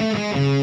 Música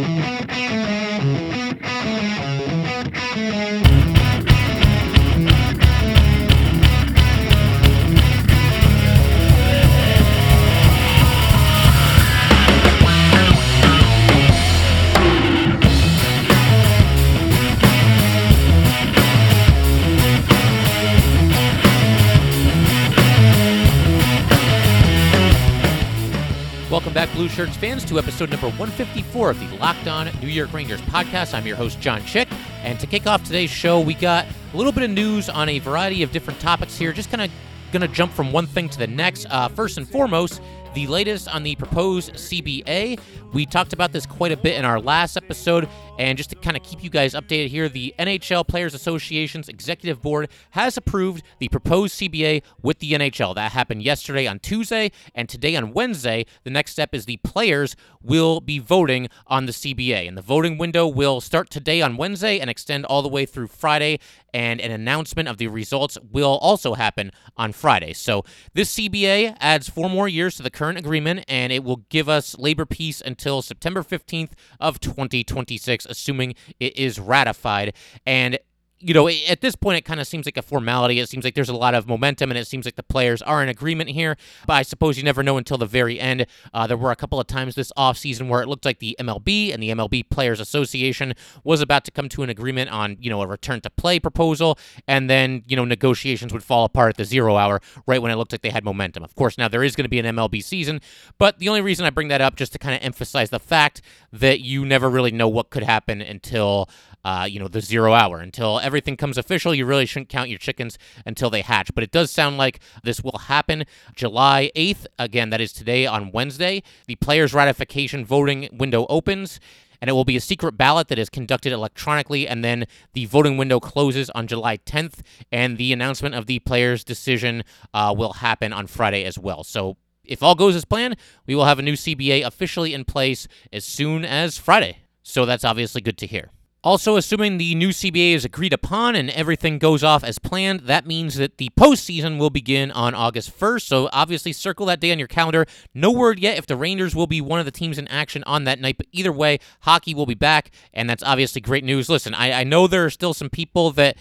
back, fans, to episode number 154 of the Locked On New York Rangers podcast. I'm your host, John Chick. And to kick off today's show, we got a little bit of news on a variety of different topics here. Just kind of going to jump from one thing to the next. Uh, first and foremost, the latest on the proposed CBA. We talked about this quite a bit in our last episode, and just to kind of keep you guys updated here, the NHL Players Association's executive board has approved the proposed CBA with the NHL. That happened yesterday on Tuesday, and today on Wednesday. The next step is the players will be voting on the CBA, and the voting window will start today on Wednesday and extend all the way through Friday. And an announcement of the results will also happen on Friday. So, this CBA adds four more years to the current agreement, and it will give us labor peace until September 15th of 2026, assuming it is ratified. And you know, at this point, it kind of seems like a formality. It seems like there's a lot of momentum, and it seems like the players are in agreement here. But I suppose you never know until the very end. Uh, there were a couple of times this offseason where it looked like the MLB and the MLB Players Association was about to come to an agreement on, you know, a return to play proposal, and then, you know, negotiations would fall apart at the zero hour right when it looked like they had momentum. Of course, now there is going to be an MLB season, but the only reason I bring that up just to kind of emphasize the fact that you never really know what could happen until uh, you know, the zero hour until everything comes official. You really shouldn't count your chickens until they hatch. But it does sound like this will happen July 8th. Again, that is today on Wednesday. The players' ratification voting window opens. And it will be a secret ballot that is conducted electronically, and then the voting window closes on July 10th, and the announcement of the players' decision uh, will happen on Friday as well. So, if all goes as planned, we will have a new CBA officially in place as soon as Friday. So, that's obviously good to hear. Also, assuming the new CBA is agreed upon and everything goes off as planned, that means that the postseason will begin on August 1st. So, obviously, circle that day on your calendar. No word yet if the Rangers will be one of the teams in action on that night, but either way, hockey will be back, and that's obviously great news. Listen, I, I know there are still some people that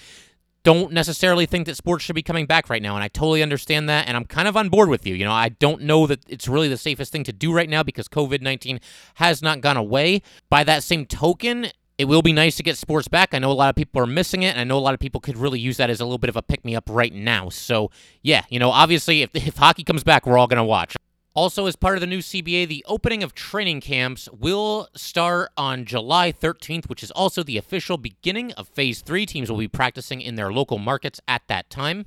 don't necessarily think that sports should be coming back right now, and I totally understand that, and I'm kind of on board with you. You know, I don't know that it's really the safest thing to do right now because COVID 19 has not gone away. By that same token, it will be nice to get sports back. I know a lot of people are missing it, and I know a lot of people could really use that as a little bit of a pick me up right now. So, yeah, you know, obviously, if, if hockey comes back, we're all going to watch. Also, as part of the new CBA, the opening of training camps will start on July 13th, which is also the official beginning of Phase 3. Teams will be practicing in their local markets at that time.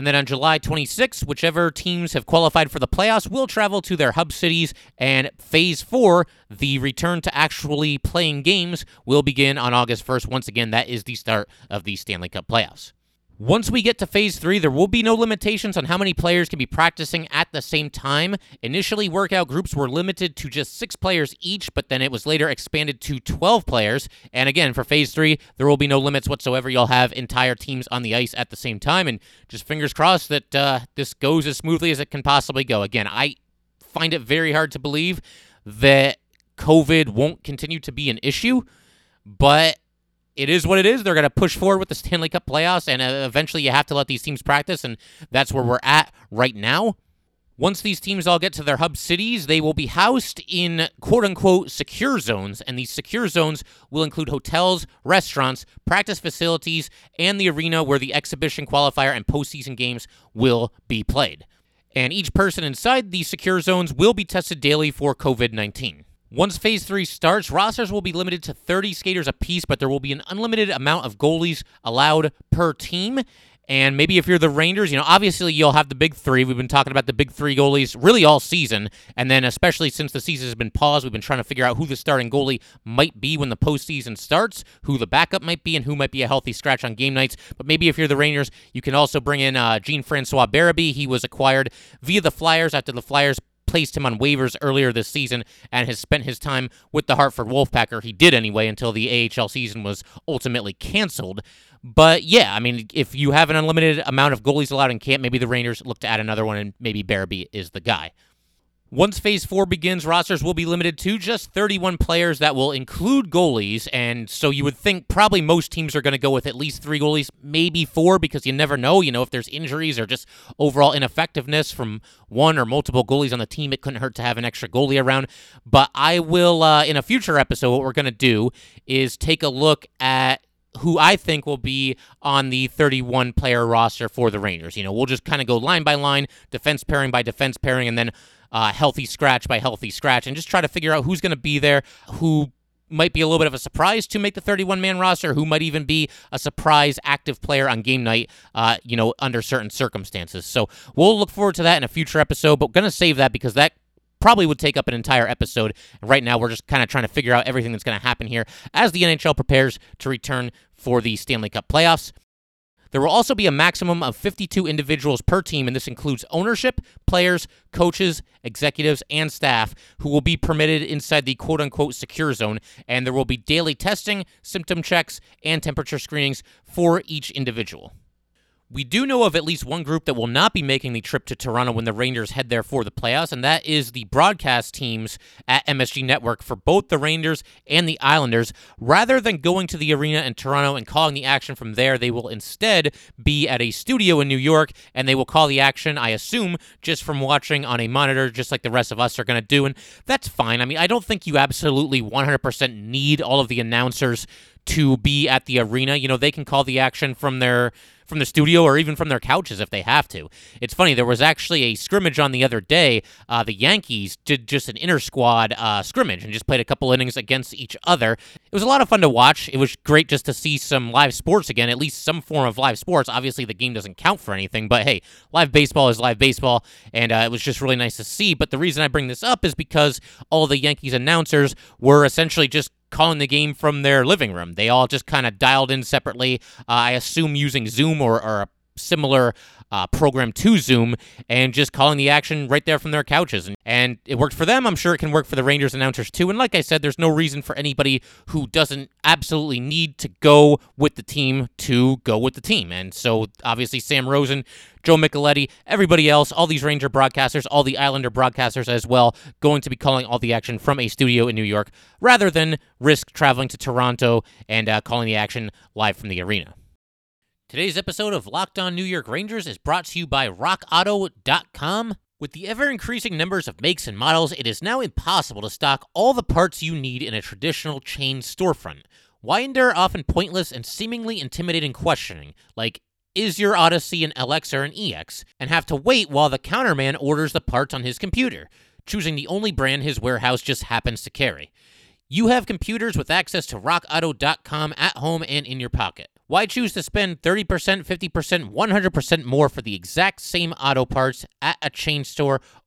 And then on July 26th, whichever teams have qualified for the playoffs will travel to their hub cities. And phase four, the return to actually playing games, will begin on August 1st. Once again, that is the start of the Stanley Cup playoffs. Once we get to phase three, there will be no limitations on how many players can be practicing at the same time. Initially, workout groups were limited to just six players each, but then it was later expanded to 12 players. And again, for phase three, there will be no limits whatsoever. You'll have entire teams on the ice at the same time. And just fingers crossed that uh, this goes as smoothly as it can possibly go. Again, I find it very hard to believe that COVID won't continue to be an issue, but it is what it is. They're going to push forward with the Stanley Cup playoffs, and uh, eventually you have to let these teams practice, and that's where we're at right now. Once these teams all get to their hub cities, they will be housed in quote unquote secure zones, and these secure zones will include hotels, restaurants, practice facilities, and the arena where the exhibition qualifier and postseason games will be played. And each person inside these secure zones will be tested daily for COVID 19. Once phase three starts, rosters will be limited to 30 skaters apiece, but there will be an unlimited amount of goalies allowed per team. And maybe if you're the Rangers, you know, obviously you'll have the big three. We've been talking about the big three goalies really all season. And then, especially since the season has been paused, we've been trying to figure out who the starting goalie might be when the postseason starts, who the backup might be, and who might be a healthy scratch on game nights. But maybe if you're the Rangers, you can also bring in uh, Jean Francois Berube. He was acquired via the Flyers after the Flyers placed him on waivers earlier this season and has spent his time with the Hartford Wolfpacker. He did anyway until the AHL season was ultimately canceled. But yeah, I mean, if you have an unlimited amount of goalies allowed in camp, maybe the Rangers look to add another one, and maybe Berube is the guy. Once Phase 4 begins, rosters will be limited to just 31 players that will include goalies. And so you would think probably most teams are going to go with at least three goalies, maybe four, because you never know. You know, if there's injuries or just overall ineffectiveness from one or multiple goalies on the team, it couldn't hurt to have an extra goalie around. But I will, uh, in a future episode, what we're going to do is take a look at who I think will be on the 31 player roster for the Rangers. You know, we'll just kind of go line by line, defense pairing by defense pairing, and then uh, healthy scratch by healthy scratch, and just try to figure out who's going to be there, who might be a little bit of a surprise to make the 31 man roster, who might even be a surprise active player on game night, uh, you know, under certain circumstances. So we'll look forward to that in a future episode, but going to save that because that probably would take up an entire episode. Right now, we're just kind of trying to figure out everything that's going to happen here as the NHL prepares to return for the Stanley Cup playoffs. There will also be a maximum of 52 individuals per team, and this includes ownership, players, coaches, executives, and staff who will be permitted inside the quote unquote secure zone. And there will be daily testing, symptom checks, and temperature screenings for each individual. We do know of at least one group that will not be making the trip to Toronto when the Rangers head there for the playoffs, and that is the broadcast teams at MSG Network for both the Rangers and the Islanders. Rather than going to the arena in Toronto and calling the action from there, they will instead be at a studio in New York, and they will call the action, I assume, just from watching on a monitor, just like the rest of us are going to do. And that's fine. I mean, I don't think you absolutely 100% need all of the announcers to be at the arena. You know, they can call the action from their from the studio or even from their couches if they have to. It's funny, there was actually a scrimmage on the other day. Uh, the Yankees did just an inter squad uh, scrimmage and just played a couple innings against each other. It was a lot of fun to watch. It was great just to see some live sports again, at least some form of live sports. Obviously, the game doesn't count for anything, but hey, live baseball is live baseball, and uh, it was just really nice to see. But the reason I bring this up is because all the Yankees announcers were essentially just calling the game from their living room. They all just kind of dialed in separately. Uh, I assume using Zoom or, or a similar uh, program to Zoom and just calling the action right there from their couches. And, and it worked for them. I'm sure it can work for the Rangers announcers too. And like I said, there's no reason for anybody who doesn't absolutely need to go with the team to go with the team. And so obviously, Sam Rosen, Joe Micheletti, everybody else, all these Ranger broadcasters, all the Islander broadcasters as well, going to be calling all the action from a studio in New York rather than risk traveling to Toronto and uh, calling the action live from the arena. Today's episode of Locked On New York Rangers is brought to you by RockAuto.com. With the ever increasing numbers of makes and models, it is now impossible to stock all the parts you need in a traditional chain storefront. Why endure often pointless and seemingly intimidating questioning, like, is your Odyssey an LX or an EX, and have to wait while the counterman orders the parts on his computer, choosing the only brand his warehouse just happens to carry? You have computers with access to rockauto.com at home and in your pocket. Why choose to spend 30%, 50%, 100% more for the exact same auto parts at a chain store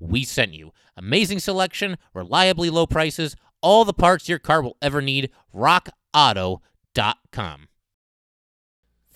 we sent you. Amazing selection, reliably low prices, all the parts your car will ever need. RockAuto.com.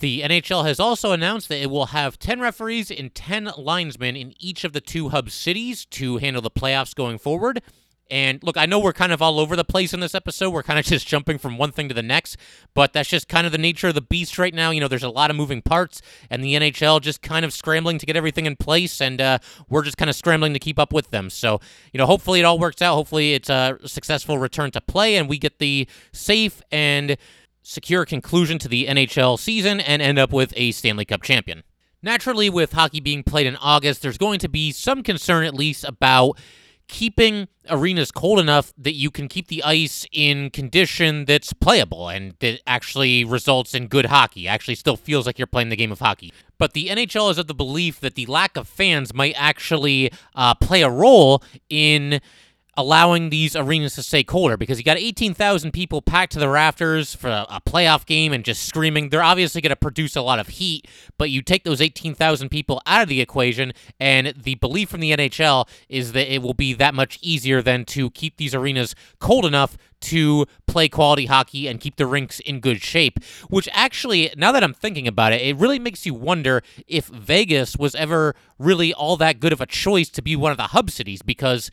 The NHL has also announced that it will have 10 referees and 10 linesmen in each of the two hub cities to handle the playoffs going forward. And look, I know we're kind of all over the place in this episode. We're kind of just jumping from one thing to the next, but that's just kind of the nature of the beast right now. You know, there's a lot of moving parts, and the NHL just kind of scrambling to get everything in place, and uh, we're just kind of scrambling to keep up with them. So, you know, hopefully it all works out. Hopefully it's a successful return to play, and we get the safe and secure conclusion to the NHL season and end up with a Stanley Cup champion. Naturally, with hockey being played in August, there's going to be some concern, at least, about keeping arenas cold enough that you can keep the ice in condition that's playable and that actually results in good hockey. Actually, still feels like you're playing the game of hockey. But the NHL is of the belief that the lack of fans might actually uh, play a role in allowing these arenas to stay colder because you got 18,000 people packed to the rafters for a, playoff game and just screaming. They're obviously going to produce a lot of heat, but you take those 18,000 people out of the equation, and the belief from the NHL is that it will be that much easier than to keep these arenas cold enough to play quality hockey and keep the rinks in good shape. Which actually, now that I'm thinking about it, it really makes you wonder if Vegas was ever really all that good of a choice to be one of the hub cities because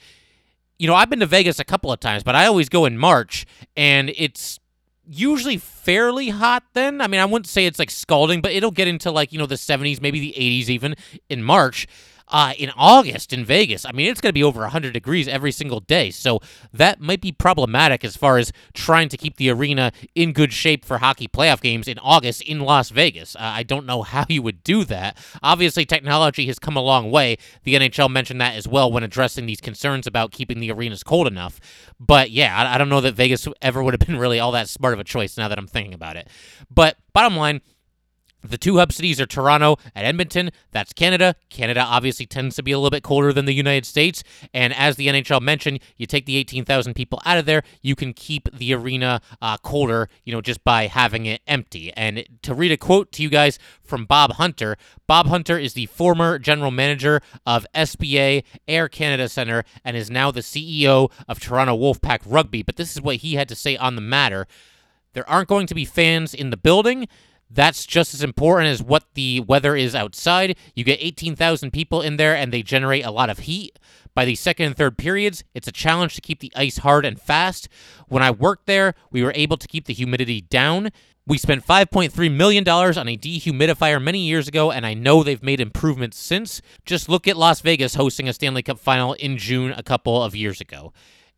you know, I've been to Vegas a couple of times, but I always go in March, and it's usually fairly hot then. I mean, I wouldn't say it's like scalding, but it'll get into like, you know, the 70s, maybe the 80s even in March uh, in August in Vegas. I mean, it's going to be over 100 degrees every single day. So that might be problematic as far as trying to keep the arena in good shape for hockey playoff games in August in Las Vegas. Uh, I don't know how you would do that. Obviously, technology has come a long way. The NHL mentioned that as well when addressing these concerns about keeping the arenas cold enough. But yeah, I, I don't know that Vegas ever would have been really all that smart of a choice now that I'm thinking about it. But bottom line, the two hub cities are Toronto and Edmonton. That's Canada. Canada obviously tends to be a little bit colder than the United States. And as the NHL mentioned, you take the 18,000 people out of there, you can keep the arena uh, colder, you know, just by having it empty. And to read a quote to you guys from Bob Hunter Bob Hunter is the former general manager of SBA Air Canada Centre and is now the CEO of Toronto Wolfpack Rugby. But this is what he had to say on the matter. There aren't going to be fans in the building. That's just as important as what the weather is outside. You get 18,000 people in there and they generate a lot of heat. By the second and third periods, it's a challenge to keep the ice hard and fast. When I worked there, we were able to keep the humidity down. We spent $5.3 million on a dehumidifier many years ago, and I know they've made improvements since. Just look at Las Vegas hosting a Stanley Cup final in June a couple of years ago.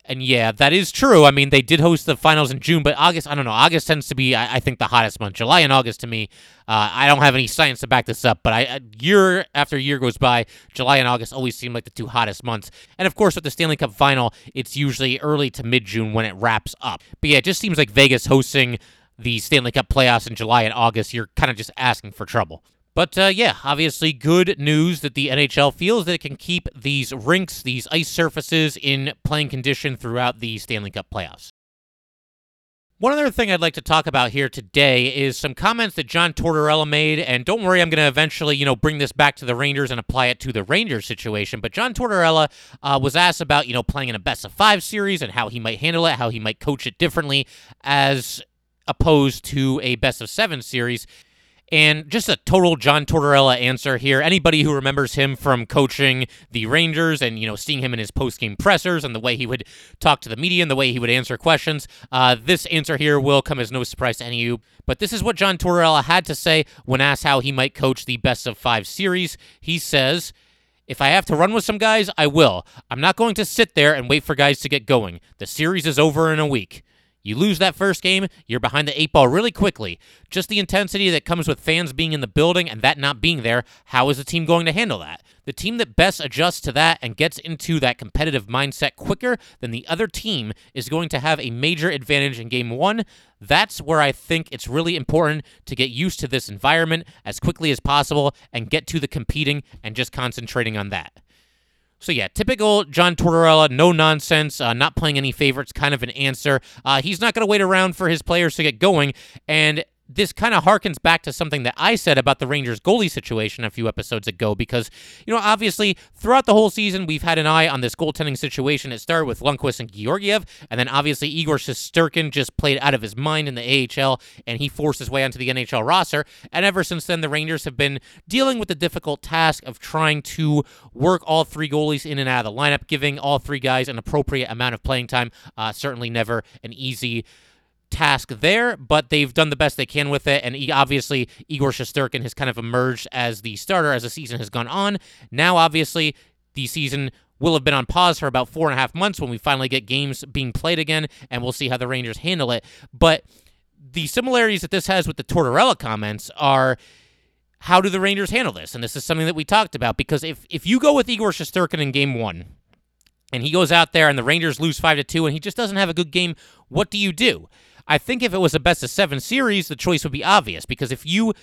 And yeah, that is true. I mean, they did host the finals in June, but August, I don't know. August tends to be, I, I think, the hottest month. July and August to me, uh, I don't have any science to back this up, but I, year after year goes by, July and August always seem like the two hottest months. And of course, with the Stanley Cup final, it's usually early to mid June when it wraps up. But yeah, it just seems like Vegas hosting the Stanley Cup playoffs in July and August, you're kind of just asking for trouble. But uh, yeah, obviously good news that the NHL feels that it can keep these rinks, these ice surfaces in playing condition throughout the Stanley Cup playoffs. One other thing I'd like to talk about here today is some comments that John Tortorella made, and don't worry, I'm going to eventually, you know, bring this back to the Rangers and apply it to the Rangers situation. But John Tortorella uh, was asked about, you know, playing in a best of five series and how he might handle it, how he might coach it differently as opposed to a best of seven series. And just a total John Tortorella answer here. Anybody who remembers him from coaching the Rangers and, you know, seeing him in his post-game pressers and the way he would talk to the media and the way he would answer questions, uh, this answer here will come as no surprise to any of you. But this is what John Tortorella had to say when asked how he might coach the best of five series. He says, if I have to run with some guys, I will. I'm not going to sit there and wait for guys to get going. The series is over in a week. You lose that first game, you're behind the eight ball really quickly. Just the intensity that comes with fans being in the building and that not being there, how is the team going to handle that? The team that best adjusts to that and gets into that competitive mindset quicker than the other team is going to have a major advantage in game one. That's where I think it's really important to get used to this environment as quickly as possible and get to the competing and just concentrating on that. So yeah, typical John Tortorella, no nonsense, uh, not playing any favorites, kind of an answer. Uh, he's not going to wait around for his players to get going, and this kind of harkens back to something that I said about the Rangers goalie situation a few episodes ago because, you know, obviously throughout the whole season, we've had an eye on this goaltending situation. It started with Lundqvist and Georgiev, and then obviously Igor Shesterkin just played out of his mind in the AHL, and he forced his way onto the NHL roster. And ever since then, the Rangers have been dealing with the difficult task of trying to work all three goalies in and out of the lineup, giving all three guys an appropriate amount of playing time. Uh, certainly never an easy task there, but they've done the best they can with it. And he, obviously, Igor Shesterkin has kind of emerged as the starter as the season has gone on. Now, obviously, the season will have been on pause for about four and a half months when we finally get games being played again, and we'll see how the Rangers handle it. But the similarities that this has with the Tortorella comments are how do the Rangers handle this? And this is something that we talked about because if if you go with Igor Shesterkin in game one, and he goes out there and the Rangers lose five to two, and he just doesn't have a good game, what do you do? I think if it was a best of seven series, the choice would be obvious because if you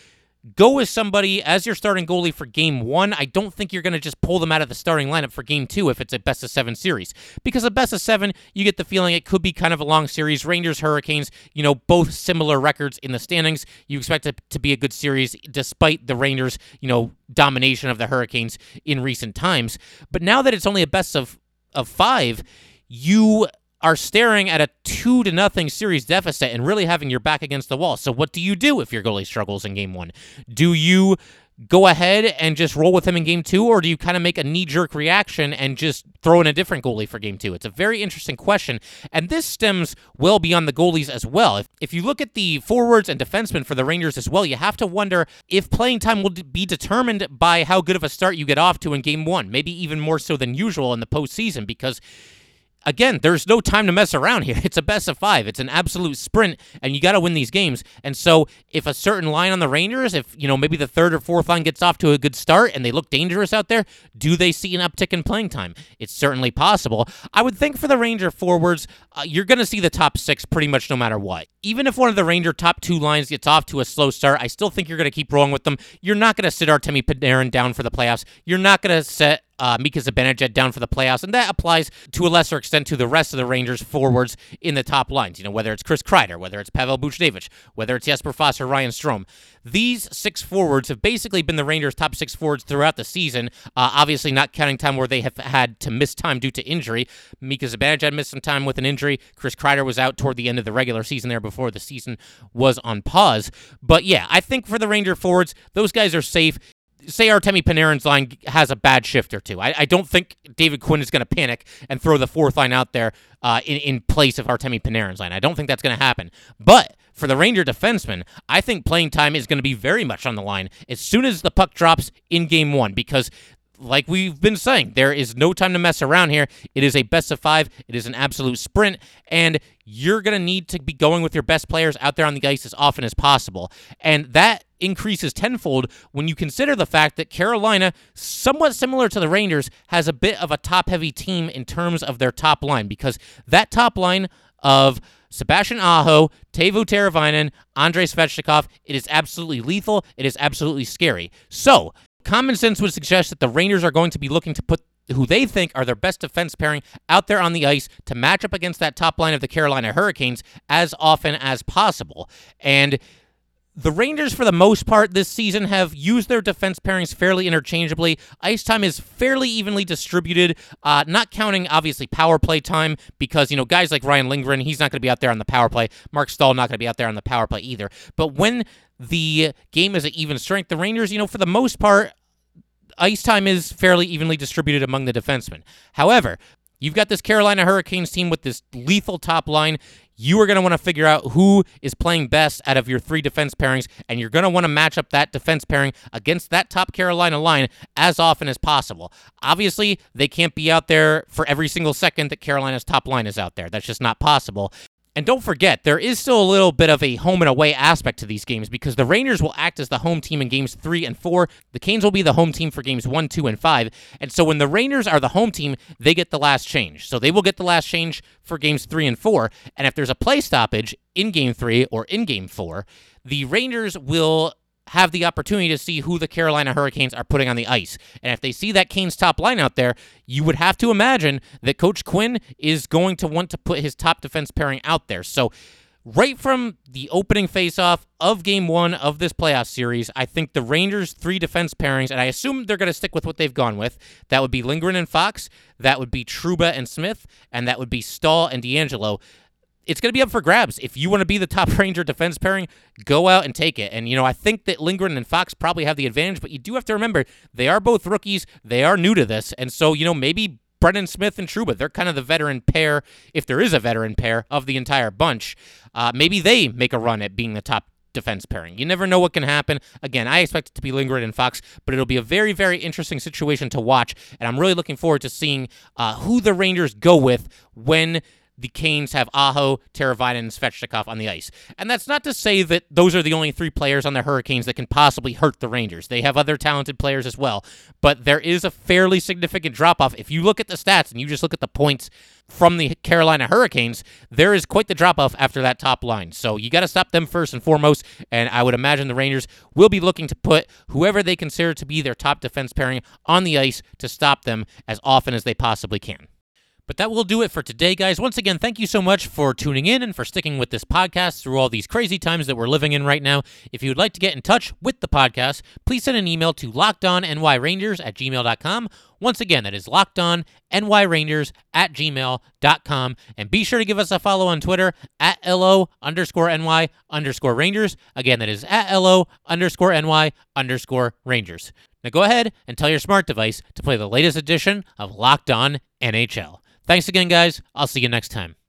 go with somebody as your starting goalie for game one. I don't think you're going to just pull them out of the starting lineup for game two if it's a best of seven series. Because a best of seven, you get the feeling it could be kind of a long series. Rangers, Hurricanes, you know, both similar records in the standings. You expect it to be a good series despite the Rangers, you know, domination of the Hurricanes in recent times. But now that it's only a best of, of five, you are staring at a two to nothing series deficit and really having your back against the wall. So what do you do if your goalie struggles in game one? Do you go ahead and just roll with him in game two, or do you kind of make a knee jerk reaction and just throw in a different goalie for game two? It's a very interesting question, and this stems well beyond the goalies as well. If, if you look at the forwards and defensemen for the Rangers as well, you have to wonder if playing time will be determined by how good of a start you get off to in game one, maybe even more so than usual in the postseason, because again, there's no time to mess around here. It's a best of five. It's an absolute sprint, and you got to win these games. And so, if a certain line on the Rangers, if you know maybe the third or fourth line gets off to a good start and they look dangerous out there, do they see an uptick in playing time? It's certainly possible. I would think for the Ranger forwards, uh, you're going to see the top six pretty much no matter what. Even if one of the Ranger top two lines gets off to a slow start, I still think you're going to keep rolling with them. You're not going to sit Artemi Panarin down for the playoffs. You're not going to set uh, Mika Zibanejad down for the playoffs, and that applies to a lesser extent to the rest of the Rangers forwards in the top lines. You know, whether it's Chris Kreider, whether it's Pavel Buchnevich, whether it's Jesper Fast or Ryan Strome. These six forwards have basically been the Rangers' top six forwards throughout the season. Uh, obviously, not counting time where they have had to miss time due to injury. Mika Zibanejad missed some time with an injury. Chris Kreider was out toward the end of the regular season there before the season was on pause. But yeah, I think for the Ranger forwards, those guys are safe say Artemi Panarin's line has a bad shift or two. I, I don't think David Quinn is going to panic and throw the fourth line out there uh, in, in place of Artemi Panarin's line. I don't think that's going to happen. But for the Ranger defenseman, I think playing time is going to be very much on the line as soon as the puck drops in game one because like we've been saying, there is no time to mess around here. It is a best of five. It is an absolute sprint, and you're going to need to be going with your best players out there on the ice as often as possible. And that increases tenfold when you consider the fact that Carolina, somewhat similar to the Rangers, has a bit of a top heavy team in terms of their top line, because that top line of Sebastian Aho, Teuvo Teravainen, Andrei Svechnikov, it is absolutely lethal. It is absolutely scary. So, Common sense would suggest that the Rangers are going to be looking to put who they think are their best defense pairing out there on the ice to match up against that top line of the Carolina Hurricanes as often as possible. And the Rangers, for the most part, this season have used their defense pairings fairly interchangeably. Ice time is fairly evenly distributed, uh, not counting obviously power play time because you know guys like Ryan Lindgren, he's not going to be out there on the power play. Marc Staal not going to be out there on the power play either. But when the game is at even strength, the Rangers, you know, for the most part, ice time is fairly evenly distributed among the defensemen. However, you've got this Carolina Hurricanes team with this lethal top line you are going to want to figure out who is playing best out of your three defense pairings, and you're going to want to match up that defense pairing against that top Carolina line as often as possible. Obviously, they can't be out there for every single second that Carolina's top line is out there. That's just not possible. And don't forget, there is still a little bit of a home and away aspect to these games because the Rangers will act as the home team in games three and four. The Canes will be the home team for games one, two, and five. And so when the Rangers are the home team, they get the last change. So they will get the last change for games three and four. And if there's a play stoppage in game three or in game four, the Rangers will have the opportunity to see who the Carolina Hurricanes are putting on the ice. And if they see that Canes top line out there, you would have to imagine that Coach Quinn is going to want to put his top defense pairing out there. So, right from the opening faceoff of game one of this playoff series, I think the Rangers' three defense pairings, and I assume they're going to stick with what they've gone with. That would be Lindgren and Fox, that would be Trouba and Smith, and that would be Staal and DeAngelo it's going to be up for grabs. If you want to be the top Ranger defense pairing, go out and take it. And, you know, I think that Lindgren and Fox probably have the advantage, but you do have to remember they are both rookies. They are new to this. And so, you know, maybe Brendan Smith and Trouba, they're kind of the veteran pair, if there is a veteran pair of the entire bunch. Uh, maybe they make a run at being the top defense pairing. You never know what can happen. Again, I expect it to be Lindgren and Fox, but it'll be a very, very interesting situation to watch. And I'm really looking forward to seeing uh, who the Rangers go with when the Canes have Aho, Teravainen, and Svechnikov on the ice. And that's not to say that those are the only three players on the Hurricanes that can possibly hurt the Rangers. They have other talented players as well. But there is a fairly significant drop off. If you look at the stats and you just look at the points from the Carolina Hurricanes, there is quite the drop off after that top line. So you got to stop them first and foremost. And I would imagine the Rangers will be looking to put whoever they consider to be their top defense pairing on the ice to stop them as often as they possibly can. But that will do it for today, guys. Once again, thank you so much for tuning in and for sticking with this podcast through all these crazy times that we're living in right now. If you would like to get in touch with the podcast, please send an email to lockedonnyrangers at gmail.com. Once again, that is lockedonnyrangers at gmail.com. And be sure to give us a follow on Twitter at LO underscore NY underscore Rangers. Again, that is at LO underscore NY underscore Rangers. Now go ahead and tell your smart device to play the latest edition of Locked On NHL. Thanks again, guys. I'll see you next time.